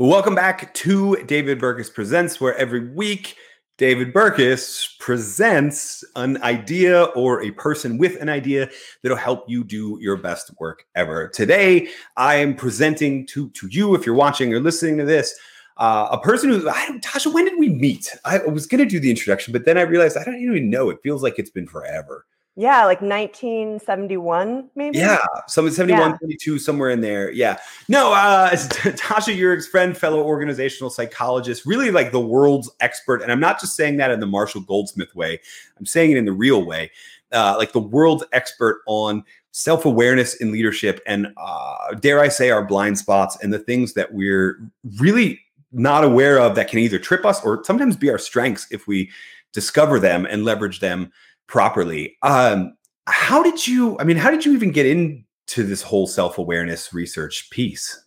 Welcome back to David Burkus Presents, where every week David Burkus presents an idea or a person with an idea that'll help you do your best work ever. Today, I am presenting to, to you, if you're watching or listening to this, uh, a person who, I don't, Tasha, when did we meet? I was going to do the introduction, but then I realized I don't even know. It feels like it's been forever. Yeah, like 1971, maybe. Yeah, some 71, yeah. 72, somewhere in there. Yeah. No, uh, Tasha Eurich, friend, fellow organizational psychologist, really like the world's expert. And I'm not just saying that in the Marshall Goldsmith way, I'm saying it in the real way. Uh, like the world's expert on self awareness in leadership and, uh, dare I say, our blind spots and the things that we're really not aware of that can either trip us or sometimes be our strengths if we discover them and leverage them properly. Um, how did you? I mean, how did you even get into this whole self awareness research piece?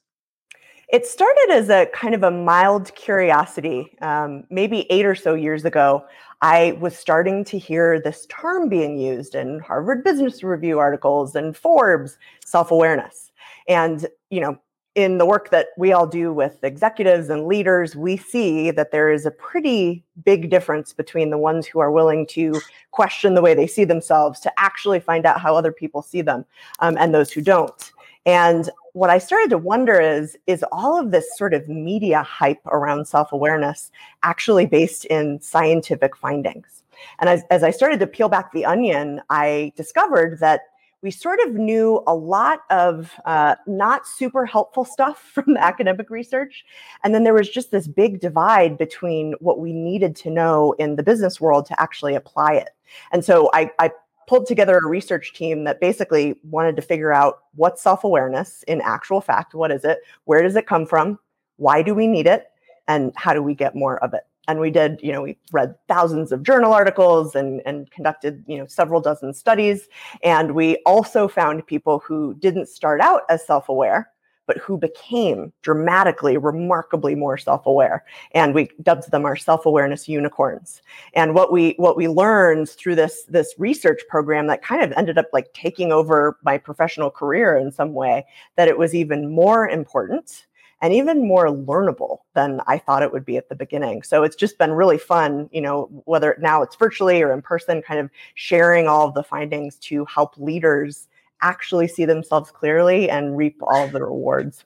It started as a kind of a mild curiosity. Um, maybe eight or so years ago, I was starting to hear this term being used in Harvard Business Review articles and Forbes self awareness. And, you know, in the work that we all do with executives and leaders, we see that there is a pretty big difference between the ones who are willing to question the way they see themselves to actually find out how other people see them um, and those who don't. And what I started to wonder is is all of this sort of media hype around self awareness actually based in scientific findings? And as, as I started to peel back the onion, I discovered that we sort of knew a lot of uh, not super helpful stuff from academic research. And then there was just this big divide between what we needed to know in the business world to actually apply it. And so I, I pulled together a research team that basically wanted to figure out what's self awareness in actual fact. What is it? Where does it come from? Why do we need it? And how do we get more of it? And we did you know we read thousands of journal articles and and conducted you know several dozen studies. And we also found people who didn't start out as self-aware but who became dramatically remarkably more self-aware. And we dubbed them our self-awareness unicorns. And what we what we learned through this this research program that kind of ended up like taking over my professional career in some way that it was even more important and even more learnable than I thought it would be at the beginning. So it's just been really fun, you know, whether now it's virtually or in person, kind of sharing all of the findings to help leaders actually see themselves clearly and reap all the rewards.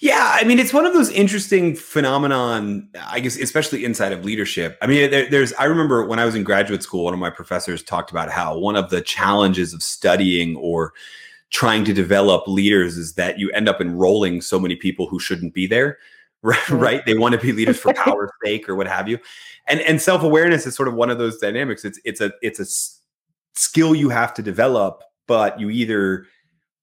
Yeah, I mean, it's one of those interesting phenomenon. I guess, especially inside of leadership. I mean, there, there's. I remember when I was in graduate school, one of my professors talked about how one of the challenges of studying or trying to develop leaders is that you end up enrolling so many people who shouldn't be there mm. right? They want to be leaders for power's sake or what have you. And and self-awareness is sort of one of those dynamics. It's it's a it's a skill you have to develop but you either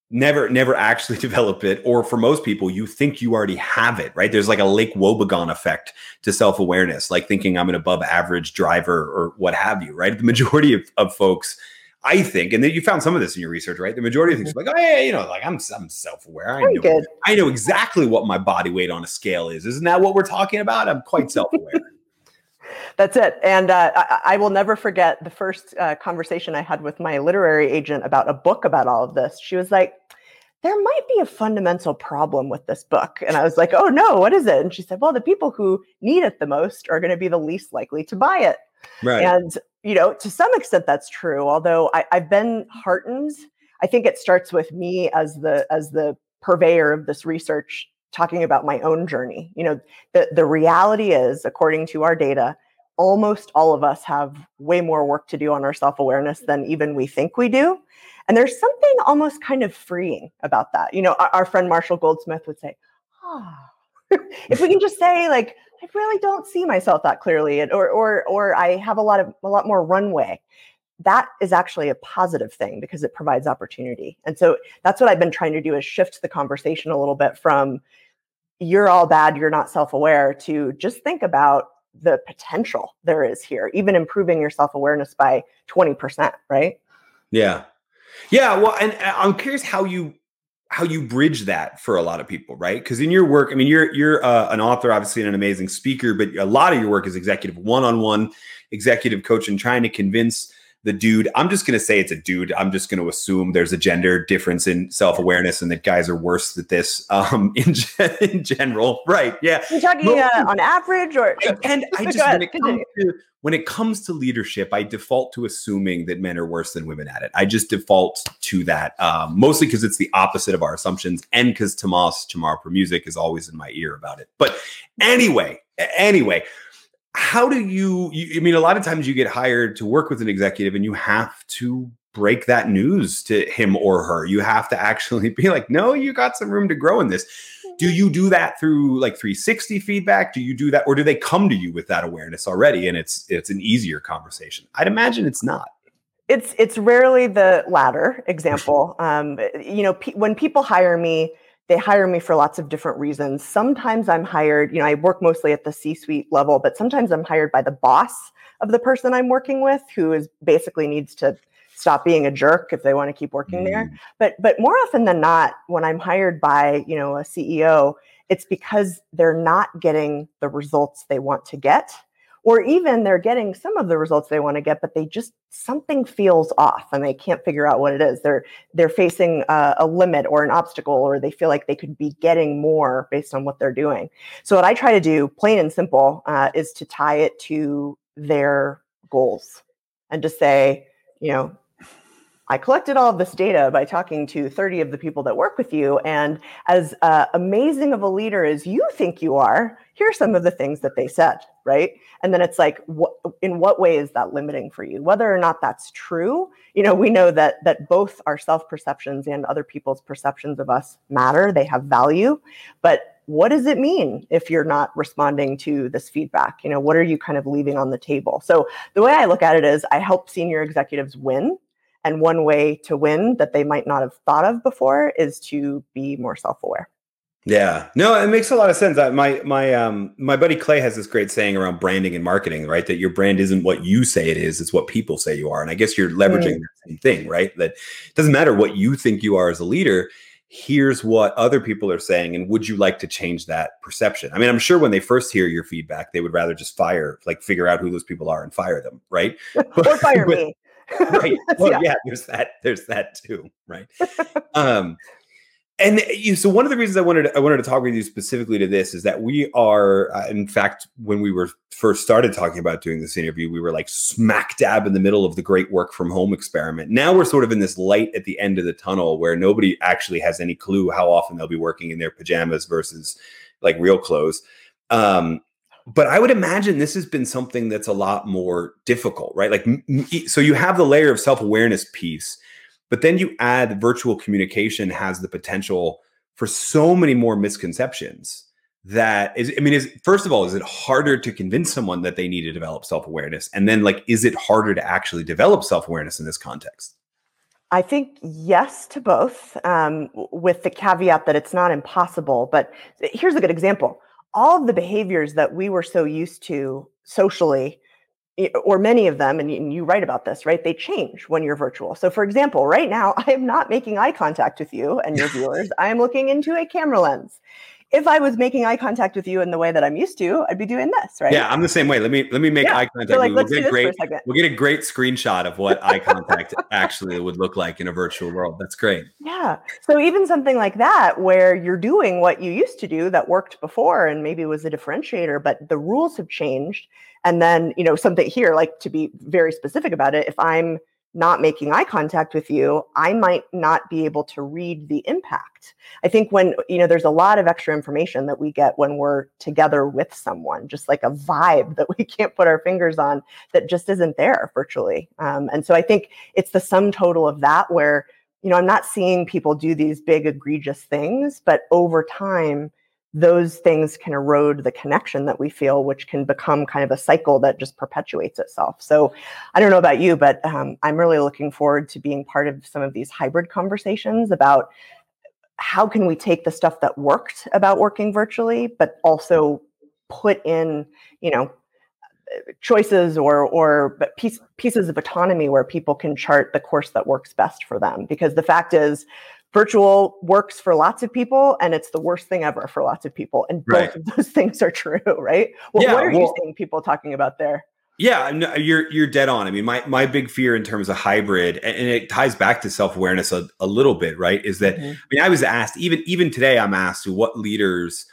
never never actually develop it or for most people you think you already have it right? There's like a lake wobegon effect to self-awareness like thinking i'm an above average driver or what have you right? The majority of, of folks I think, and then you found some of this in your research, right? The majority of things mm-hmm. like, oh yeah, you know, like I'm I'm self-aware. I know good. I know exactly what my body weight on a scale is. Isn't that what we're talking about? I'm quite self-aware. That's it. And uh, I, I, will never forget the first uh, conversation I had with my literary agent about a book about all of this. She was like, there might be a fundamental problem with this book. And I was like, oh no, what is it? And she said, well, the people who need it the most are going to be the least likely to buy it. Right. And you know, to some extent that's true. Although I, I've been heartened. I think it starts with me as the as the purveyor of this research talking about my own journey. You know, the, the reality is, according to our data, almost all of us have way more work to do on our self-awareness than even we think we do. And there's something almost kind of freeing about that. You know, our, our friend Marshall Goldsmith would say, ah, oh. if we can just say, like, I really don't see myself that clearly, or or or I have a lot of a lot more runway. That is actually a positive thing because it provides opportunity. And so that's what I've been trying to do is shift the conversation a little bit from you're all bad, you're not self-aware to just think about the potential there is here, even improving your self-awareness by 20%, right? Yeah. Yeah, well, and uh, I'm curious how you how you bridge that for a lot of people, right? Because in your work, I mean, you're you're uh, an author, obviously, and an amazing speaker, but a lot of your work is executive one-on-one, executive coach, and trying to convince the dude. I'm just going to say it's a dude. I'm just going to assume there's a gender difference in self awareness and that guys are worse at this um, in, in general. Right. Yeah. You're talking uh, on average or? And I just, when, it comes to, when it comes to leadership, I default to assuming that men are worse than women at it. I just default to that, um, mostly because it's the opposite of our assumptions and because Tomas Chamorro-Premuzic is always in my ear about it. But anyway, anyway, how do you, you, i mean a lot of times you get hired to work with an executive and you have to break that news to him or her. You have to actually be like no you got some room to grow in this. Do you do that through like 360 feedback? Do you do that or do they come to you with that awareness already and it's it's an easier conversation? I'd imagine it's not. It's it's rarely the latter example. Um, you know pe- when people hire me they hire me for lots of different reasons. Sometimes I'm hired, you know, I work mostly at the C suite level, but sometimes I'm hired by the boss of the person I'm working with who is basically needs to stop being a jerk if they want to keep working mm. there. But but more often than not, when I'm hired by, you know, a CEO, it's because they're not getting the results they want to get or even they're getting some of the results they want to get but they just something feels off and they can't figure out what it is they're they're facing a, a, limit or an obstacle or they feel like they could be getting more based on what they're doing so what i try to do plain and simple uh, is to tie it to their goals and to say you know I collected all of this data by talking to 30 of the people that work with you. And as uh, amazing of a leader as you think you are, here are some of the things that they said, right? And then it's like, what, in what way is that limiting for you? Whether or not that's true, you know, we know that that both our self perceptions and other people's perceptions of us matter. They have value, but what does it mean if you're not responding to this feedback? You know, what are you kind of leaving on the table? So the way I look at it is, I help senior executives win and one way to win that they might not have thought of before is to be more self aware. Yeah, no, it makes a lot of sense. I, my my um my buddy Clay has this great saying around branding and marketing, right? That your brand isn't what you say it is; it's what people say you are. And I guess you're leveraging mm. the same thing, right? That it doesn't matter what you think you are as a leader. Here's what other people are saying, and would you like to change that perception? I mean, I'm sure when they first hear your feedback, they would rather just fire, like figure out who those people are and fire them, right? or fire but, me right. Well, yeah. yeah. there's that. There's that too, right? um, and you, so one of the reasons I wanted to, I wanted to talk with you specifically to this is that we are, uh, in fact, when we were first started talking about doing this interview, we were like smack dab in the middle of the great work from home experiment. Now we're sort of in this light at the end of the tunnel where nobody actually has any clue how often they'll be working in their pajamas versus like real clothes. Um, but I would imagine this has been something that's a lot more difficult, right? Like, so you have the layer of self awareness piece, but then you add virtual communication has the potential for so many more misconceptions that is i mean is first of all is it harder to convince someone that they need to develop self-awareness and then like is it harder to actually develop self-awareness in this context I think yes to both, um, with the caveat that it's not impossible. But here's a good example all of the behaviors that we were so used to socially or many of them, and you write about this, right? They change when you're virtual. So, for example, right now, I am not making eye contact with you and your viewers. I am looking into a camera lens if I was making eye contact with you in the way that I'm used to, I'd be doing this, right? Yeah, I'm the same way. Let me let me make yeah. eye contact. So like, we'll, get great, we'll get a great screenshot of what eye contact actually would look like in a virtual world. That's great. Yeah. So even something like that, where you're doing what you used to do that worked before, and maybe was a differentiator, but the rules have changed. And then you know something here, like to be very specific about it, if I'm not making eye contact with you, I might not be able to read the impact. I think when, you know, there's a lot of extra information that we get when we're together with someone, just like a vibe that we can't put our fingers on that just isn't there virtually. Um, and so I think it's the sum total of that where, you know, I'm not seeing people do these big egregious things, but over time, those things can erode the connection that we feel, which can become kind of a cycle that just perpetuates itself. So, I don't know about you, but um, I'm really looking forward to being part of some of these hybrid conversations about how can we take the stuff that worked about working virtually, but also put in, you know, choices or or piece, pieces of autonomy where people can chart the course that works best for them because the fact is virtual works for lots of people and it's the worst thing ever for lots of people and both right. of those things are true right well, yeah, what are well, you seeing people talking about there Yeah, no, you're you're dead on. I mean, my my big fear in terms of hybrid, and, and it ties back to self awareness a, a, little bit, right? Is that mm-hmm. I mean, I was asked even even today, I'm asked what leaders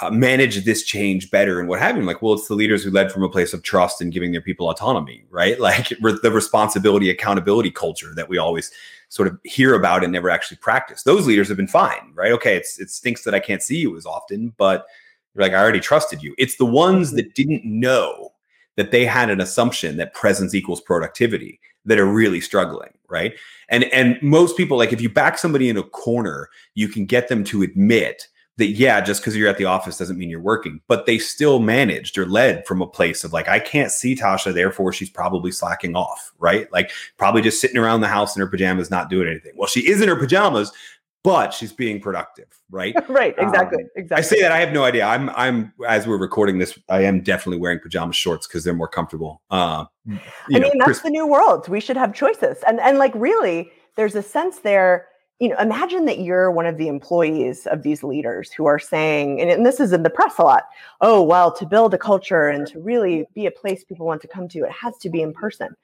uh, manage this change better and what have you. I'm like, well, it's the leaders who led from a place of trust and giving their people autonomy, right? Like re- the responsibility, accountability culture that we always sort of hear about and never actually practice. Those leaders have been fine, right? Okay, it's it stinks that I can't see you as often, but like I already trusted you. It's the ones mm-hmm. that didn't know that they had an assumption that presence equals productivity that are really struggling right and and most people like if you back somebody in a corner you can get them to admit that yeah just because you're at the office doesn't mean you're working but they still managed or led from a place of like i can't see tasha therefore she's probably slacking off right like probably just sitting around the house in her pajamas not doing anything well she is in her pajamas but she's being productive, right? right, exactly, um, exactly. I say that I have no idea. I'm, I'm as we're recording this, I am definitely wearing pajama shorts because they're more comfortable. Uh, I know, mean, that's the new world. We should have choices, and and like really, there's a sense there you know, imagine that you're one of the employees of these leaders who are saying, and, and, this is in the press a lot, oh, well, to build a culture and to really be a place people want to come to, it has to be in person.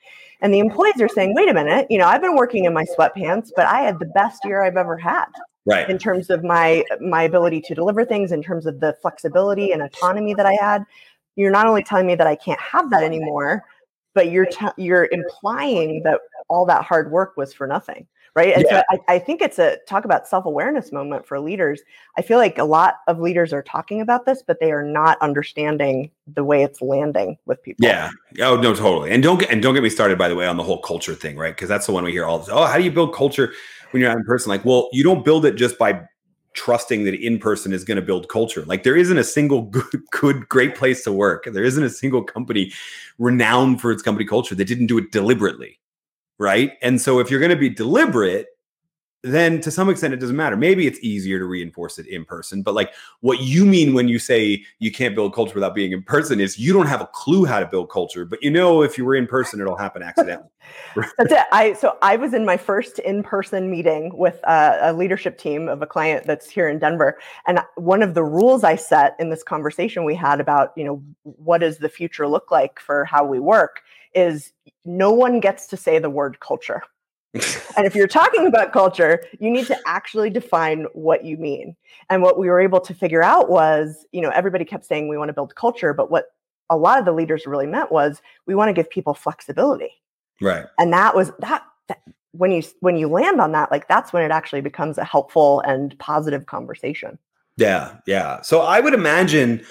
And the employees are saying, wait a minute, you know, I've been working in my sweatpants, but I had the best year I've ever had. Right. In terms of my my ability to deliver things, in terms of the flexibility and autonomy that I had, you're not only telling me that I can't have that anymore, but you're t- you're implying that all that hard work was for nothing right? And yeah. so I, I, think it's a talk about self-awareness moment for leaders. I feel like a lot of leaders are talking about this but they are not understanding the way it's landing with people. Yeah. Oh no totally. And don't get and don't get me started by the way on the whole culture thing right? Because that's the one we hear all this oh how do you build culture when you're not in person? Like well you don't build it just by trusting that in person is going to build culture. Like there isn't a single good, good, great place to work. There isn't a single company renowned for its company culture that didn't do it deliberately right? And so if you're going to be deliberate, then to some extent it doesn't matter. Maybe it's easier to reinforce it in person, but like what you mean when you say you can't build culture without being in person is you don't have a clue how to build culture, but you know if you were in person it'll happen accidentally. That's it. I so I was in my first in-person meeting with a, a leadership team of a client that's here in Denver, and one of the rules I set in this conversation we had about you know what does the future look like for how we work is no one gets to say the word culture. And if you're talking about culture, you need to actually define what you mean. And what we were able to figure out was, you know, everybody kept saying we want to build culture, but what a lot of the leaders really meant was we want to give people flexibility. Right. And that was that, that when you when you land on that, like that's when it actually becomes a helpful and positive conversation. Yeah, yeah. So I would imagine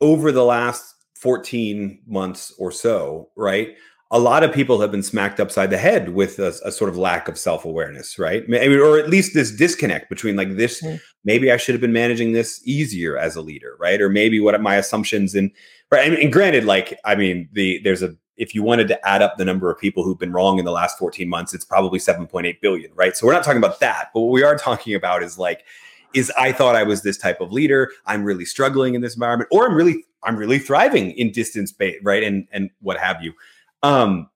over the last 14 months or so, right? A lot of people have been smacked upside the head with a, a sort of lack of self awareness, right? I mean, or at least this disconnect between like this, mm-hmm. maybe I should have been managing this easier as a leader, right? Or maybe what my assumptions and right. And, and granted, like, I mean, the there's a if you wanted to add up the number of people who've been wrong in the last 14 months, it's probably 7.8 billion, right? So we're not talking about that, but what we are talking about is like, is I thought I was this type of leader. I'm really struggling in this environment, or I'm really I'm really thriving in distance right? And and what have you. Um,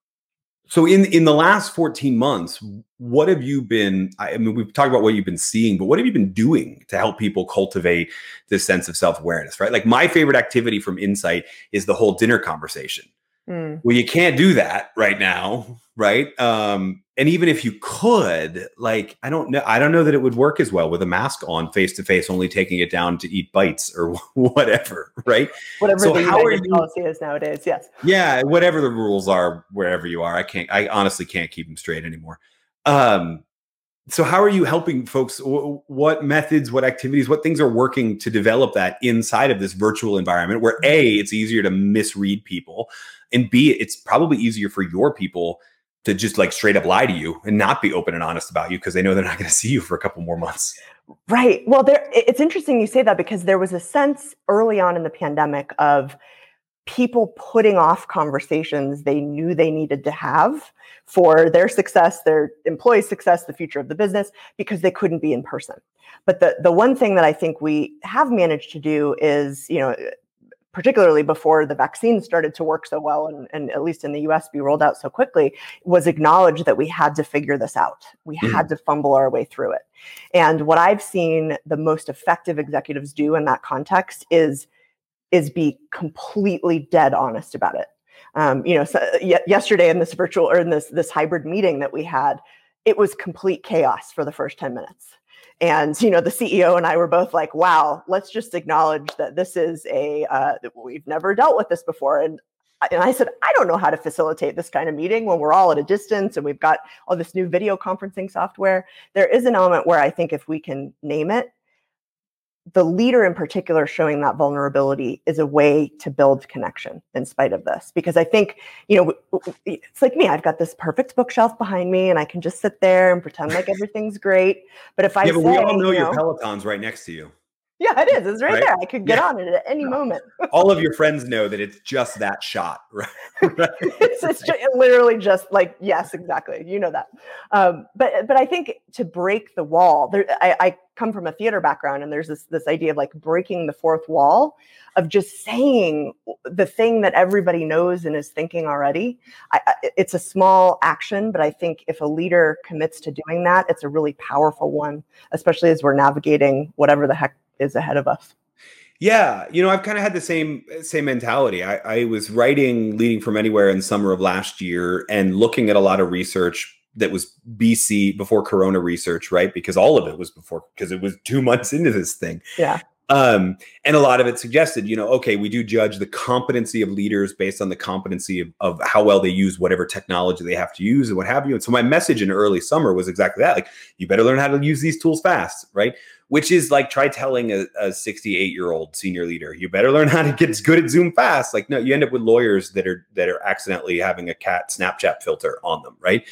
so in in the last 14 months, what have you been? I mean, we've talked about what you've been seeing, but what have you been doing to help people cultivate this sense of self awareness? Right, like my favorite activity from Insight is the whole dinner conversation. Mm. Well, you can't do that right now, right? Um, and even if you could like i don't know i don't know that it would work as well with a mask on face to face only taking it down to eat bites or whatever right? Whatever so the how United policy is nowadays yes. Yeah whatever the rules are wherever you are i can't i honestly can't keep them straight anymore. Um so how are you helping folks what methods what activities what things are working to develop that inside of this virtual environment where a it's easier to misread people and b it's probably easier for your people to just like straight up lie to you and not be open and honest about you because they know they're not going to see you for a couple more months. Right. Well, there it's interesting you say that because there was a sense early on in the pandemic of people putting off conversations they knew they needed to have for their success, their employee success, the future of the business because they couldn't be in person. But the the one thing that I think we have managed to do is, you know, particularly before the vaccine started to work so well and, and, at least in the US be rolled out so quickly, was acknowledge that we had to figure this out. We mm. had to fumble our way through it. And what I've seen the most effective executives do in that context is is be completely dead honest about it. Um, you know, so, y- yesterday in this virtual or in this this hybrid meeting that we had, it was complete chaos for the first 10 minutes. And you know, the CEO and I were both like, "Wow, let's just acknowledge that this is a uh, we've never dealt with this before." And and I said, I don't know how to facilitate this kind of meeting when we're all at a distance and we've got all this new video conferencing software. There is an element where I think if we can name it, the leader in particular showing that vulnerability is a way to build connection in spite of this. Because i think you know it's like me i've got this perfect bookshelf behind me and i can just sit there and pretend like everything's great. But if i yeah, but say, we all know you your Peloton's right next to you yeah, it is. It's right, Right? there. I could get Yeah. on it at any moment. all of your friends know that it's just that shot right, right? it's, it's ju- literally just like yes, exactly. You know that. Um, but but I think to break the wall, there, I, I come from a theater background, and there's this this idea of like breaking the fourth wall, of just saying the thing that everybody knows and is thinking already. I, I, it's a small action, but I think if a leader commits to doing that, it's a really powerful one, especially as we're navigating whatever the heck is ahead of us. Yeah, you know, I've kind of had the same uh, same mentality. I, I was writing "Leading from Anywhere" in summer of last year, and looking at a lot of research that was BC before Corona research, right? Because all of it was before, because it was two months into this thing. Yeah. Um, and a lot of it suggested, you know, okay, we do judge the competency of leaders based on the competency of, of how well they use whatever technology they have to use and what have you. And so my message in early summer was exactly that. Like, you better learn how to use these tools fast, right? Which is like try telling a, a 68 year old senior leader, you better learn how to get good at Zoom fast. Like, no, you end up with lawyers that are that are accidentally having a cat Snapchat filter on them, right?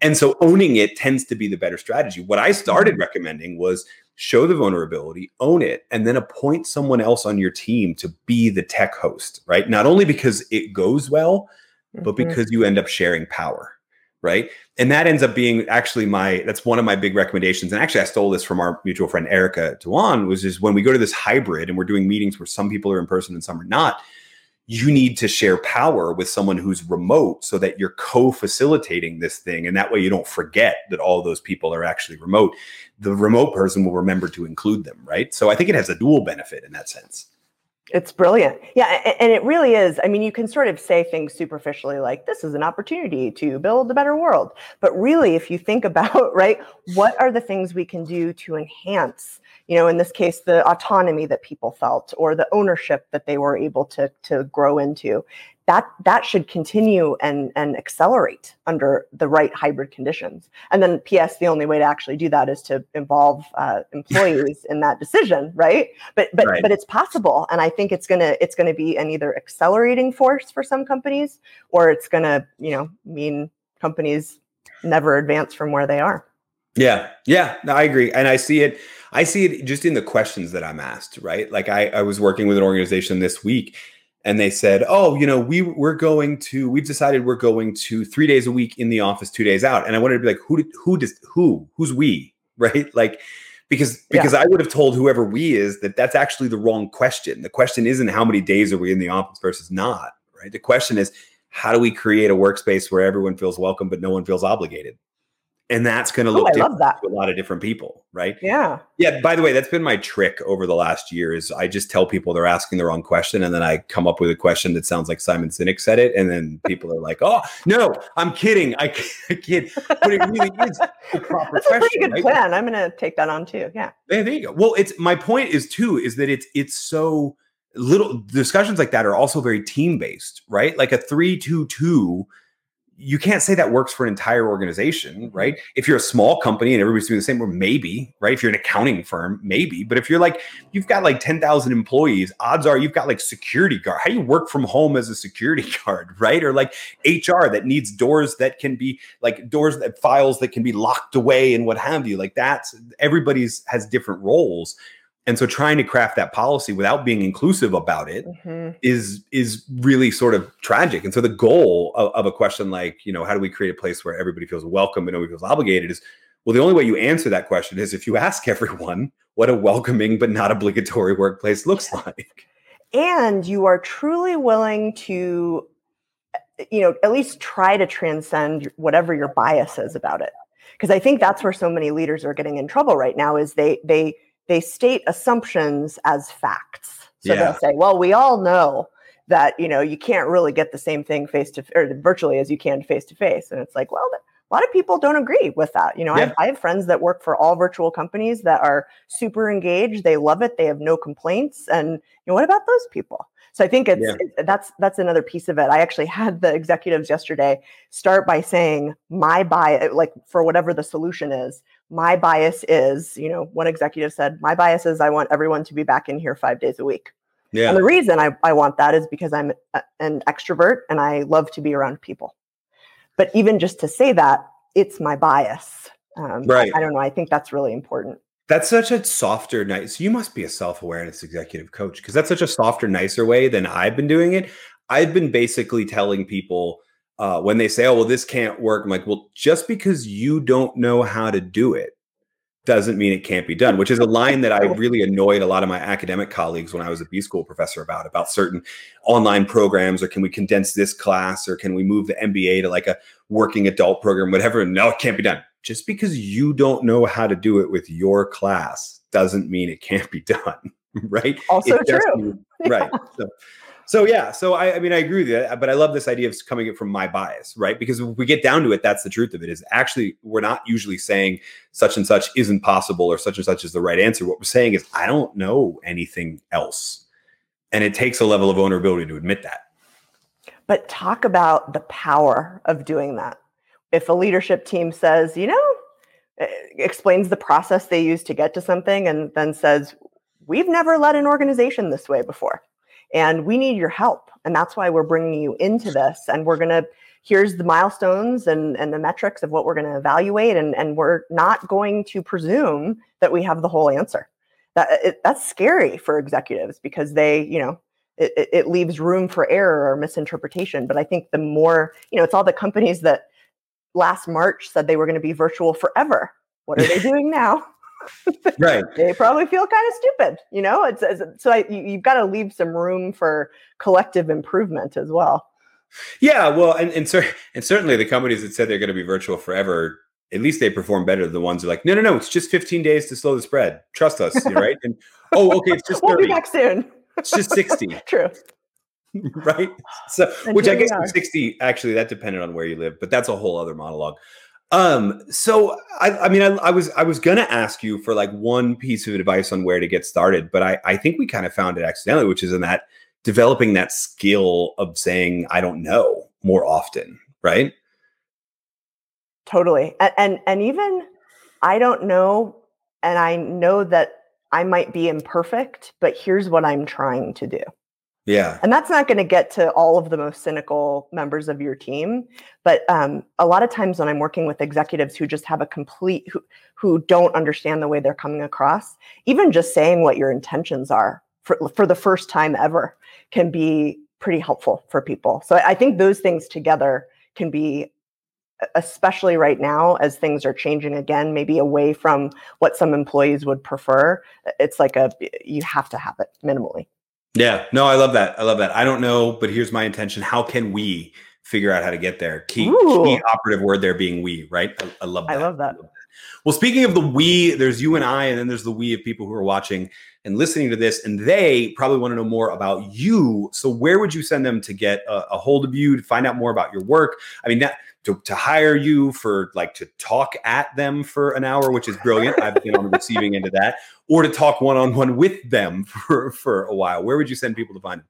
And so owning it tends to be the better strategy. What I started recommending was show the vulnerability, own it, and then appoint someone else on your team to be the tech host, right? Not only because it goes well, but Mhm. because you end up sharing power, right? And that ends up being actually my that's one of my big recommendations. And actually, I stole this from our mutual friend Erica Dhawan, was just when we go to this hybrid and we're doing meetings where some people are in person and some are not, you need to share power with someone who's remote so that you're co-facilitating this thing. And that way you don't forget that all those people are actually remote. The remote person will remember to include them, right? So I think it has a dual benefit in that sense. It's brilliant. Yeah. And it really is. I mean, you can sort of say things superficially like, this is an opportunity to build a better world. But really, if you think about, right, what are the things we can do to enhance, you know, in this case, the autonomy that people felt or the ownership that they were able to, to grow into? That, that should continue and, and accelerate under the right hybrid conditions. And then, P.S., the only way to actually do that is to involve uh, employees in that decision, right? but but Right. but it's possible and i think it's going to it's to be an either accelerating force for some companies or it's going to you know mean companies never advance from where they are Yeah, yeah, no, I agree, and I see it. I see it just in the questions that I'm asked. Right, like I, I was working with an organization this week, and they said, "Oh, you know, we we're going to we've decided we're going to three days a week in the office, two days out." And I wanted to be like, "Who who does who who's we?" Right, like because Yeah. because I would have told whoever we is that that's actually the wrong question. The question isn't how many days are we in the office versus not. Right, the question is how do we create a workspace where everyone feels welcome but no one feels obligated and that's going to oh look different love that. to a lot of different people right? Yeah. Yeah by the way that's been my trick over the last year is i just tell people they're asking the wrong question and then i come up with a question that sounds like simon sinek said it and then people are like oh no i'm kidding. I, I kid but it really is the proper that's a pretty good right? plan. I'm going to take that on too. Yeah. Yeah, there you go. Well, it's my point is too is that it's it's so little discussions like that are also very team based, right? Like a three two two, you can't say that works for an entire organization, mm-hmm. right? If you're a small company and everybody's doing the same, or maybe, right? If you're an accounting firm, maybe. But if you're like you've got like ten thousand employees, odds are you've got like security guard. How do you work from home as a security guard, right? Or like HR that needs doors that can be like doors that files that can be locked away and what have you. Like that's everybody's has different roles. And so trying to craft that policy without being inclusive about it Mhm. is is really sort of tragic. And so the goal of, of a question like, you know, how do we create a place where everybody feels welcome and nobody feels obligated is well, the only way you answer that question is if you ask everyone what a welcoming but not obligatory workplace looks like. and you are truly willing to uh, you know at least try to transcend whatever your bias is about it because i think that's where so many leaders are getting in trouble right now is they they they state assumptions as facts so Yeah. they'll say well we all know that you know you can't really get the same thing face to or virtually as you can face to face and it's like well a lot of people don't agree with that you know yeah. I, have, I have friends that work for all virtual companies that are super engaged they love it they have no complaints and you know what about those people so I think it's yeah. it, that's that's another piece of it. I actually had the executives yesterday start by saying my bias, like for whatever the solution is, my bias is, you know, one executive said, my bias is I want everyone to be back in here five days a week. Yeah. And the reason I, I want that is because I'm a, an extrovert and I love to be around people. But even just to say that, it's my bias. Um, right. I, I don't know. I think that's really important. That's such a softer, nice. You must be a self awareness executive coach because that's such a softer, nicer way than I've been doing it. I've been basically telling people uh, when they say, "Oh, well, this can't work," I'm like, "Well, just because you don't know how to do it doesn't mean it can't be done, which is a line that I really annoyed a lot of my academic colleagues when I was a B school professor about, about certain online programs, or can we condense this class, or can we move the MBA to like a working adult program, whatever. No, it can't be done. Just because you don't know how to do it with your class doesn't mean it can't be done. right. Also it true. right. So, so yeah, so I, I mean, I agree with you, uh, but I love this idea of coming it from my bias, right? Because if we get down to it, that's the truth of it. Is actually we're not usually saying such and such isn't possible or such and such is the right answer. What we're saying is I don't know anything else, and it takes a level of vulnerability to admit that. But talk about the power of doing that. If a leadership team says, you know, explains the process they use to get to something, and then says, we've never led an organization this way before and we need your help and that's why we're bringing you into this and we're going to here's the milestones and, and the metrics of what we're going to evaluate and, and we're not going to presume that we have the whole answer. That it, that's scary for executives because they you know it, it leaves room for error or misinterpretation but i think the more you know it's all the companies that last march said they were going to be virtual forever. What are they doing now right. they probably feel kind of stupid, you know. It's, it's so I, you, have got to leave some room for collective improvement as well. Yeah, well, and and, cer- and certainly the companies that said they're going to be virtual forever, at least they perform better than the ones who are like, no, no, no, it's just 15 days to slow the spread. Trust us, right? And oh, okay, it's just 30. we'll be back soon. It's just 60. True. right. So, and which I guess 60 actually that depended on where you live, but that's a whole other monologue. Um, so I, I mean, I, I, was I was gonna ask you for like one piece of advice on where to get started, but I, I think we kind of found it accidentally, which is in that developing that skill of saying I don't know more often, right? Totally, and and, and even I don't know, and I know that I might be imperfect, but here's what I'm trying to do. Yeah. And that's not going to get to all of the most cynical members of your team. But um, a lot of times when I'm working with executives who just have a complete, who, who don't understand the way they're coming across, even just saying what your intentions are for, for the first time ever can be pretty helpful for people. So I think those things together can be especially right now as things are changing again maybe away from what some employees would prefer it's like a you have to have it minimally yeah, no, I love that. I love that. I don't know, but here's my intention. How can we figure out how to get there? Key, key operative word there being we, right? I, I love that. I love that. Well, speaking of the we, there's you and I, and then there's the we of people who are watching and listening to this, and they probably want to know more about you. So, where would you send them to get a, a hold of you to find out more about your work? I mean, that to, to hire you for like to talk at them for an hour, which is brilliant. I've been on the receiving end of that, or to talk one on one with them for, for a while. Where would you send people to find?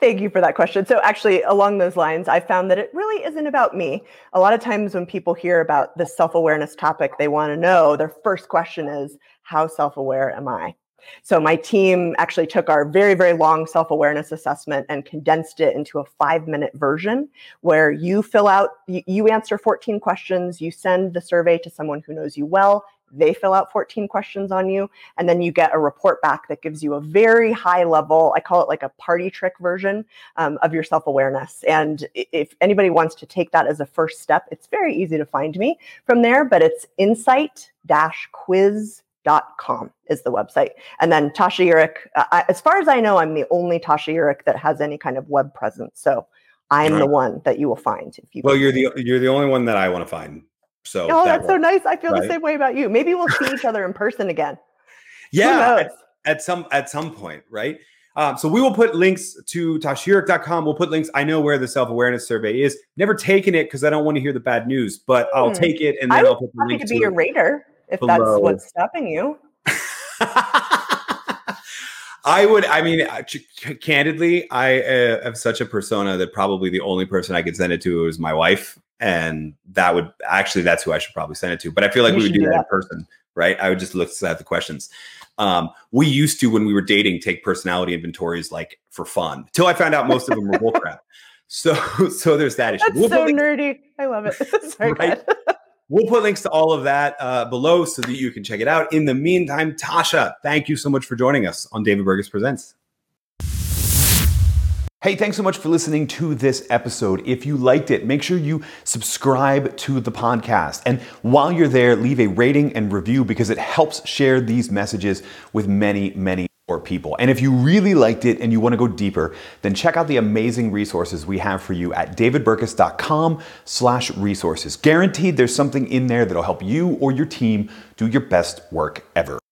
Thank you for that question. So, actually, along those lines, I found that it really isn't about me. A lot of times, when people hear about this self awareness topic, they want to know their first question is, How self aware am I? So my team actually took our very, very long self awareness assessment and condensed it into a five minute version where you fill out, you, you, answer 14 questions, you send the survey to someone who knows you well. They fill out 14 questions on you, and then you get a report back that gives you a very high level, I call it like a party trick version um, of your self awareness. And if anybody wants to take that as a first step, it's very easy to find me from there, but it's insight quiz dot com is the website. And then Tasha Eurich, uh, as far as I know, I'm the only Tasha Eurich that has any kind of web presence. So I'm right. the one that you will find. If you well, you're the you're the only one that I want to find. So oh, that that's so nice. I feel right? the same way about you. Maybe we'll see each other in person again. Yeah, at, at, some at some point, right? Um, so we will put links to tashaeurich.com. We'll put links. I know where the self awareness survey is. Never taken it because I don't want to hear the bad news, but I'll Hmm. take it and then I I'll put the link to to be your it. rater if below. that's what's stopping you. I would. I mean, uh, candidly, I uh, have such a persona that probably the only person I could send it to is my wife, and that would actually that's who I should probably send it to. But I feel like You we would do do that in person, right? I would just look at the questions. Um, we used to when we were dating take personality inventories like for fun. Till I found out most of them were bullcrap. So, so there's that issue. That's We'll so links- nerdy. I love it. Sorry, Right. We'll put links to all of that uh, below so that you can check it out. In the meantime, Tasha, thank you so much for joining us on David Burkus Presents. Hey, thanks so much for listening to this episode. If you liked it, make sure you subscribe to the podcast. And while you're there, leave a rating and review because it helps share these messages with many, many more people. And if you really liked it and you want to go deeper, then check out the amazing resources we have for you at davidburkus.com slash resources. Guaranteed there's something in there that'll help you or your team do your best work ever.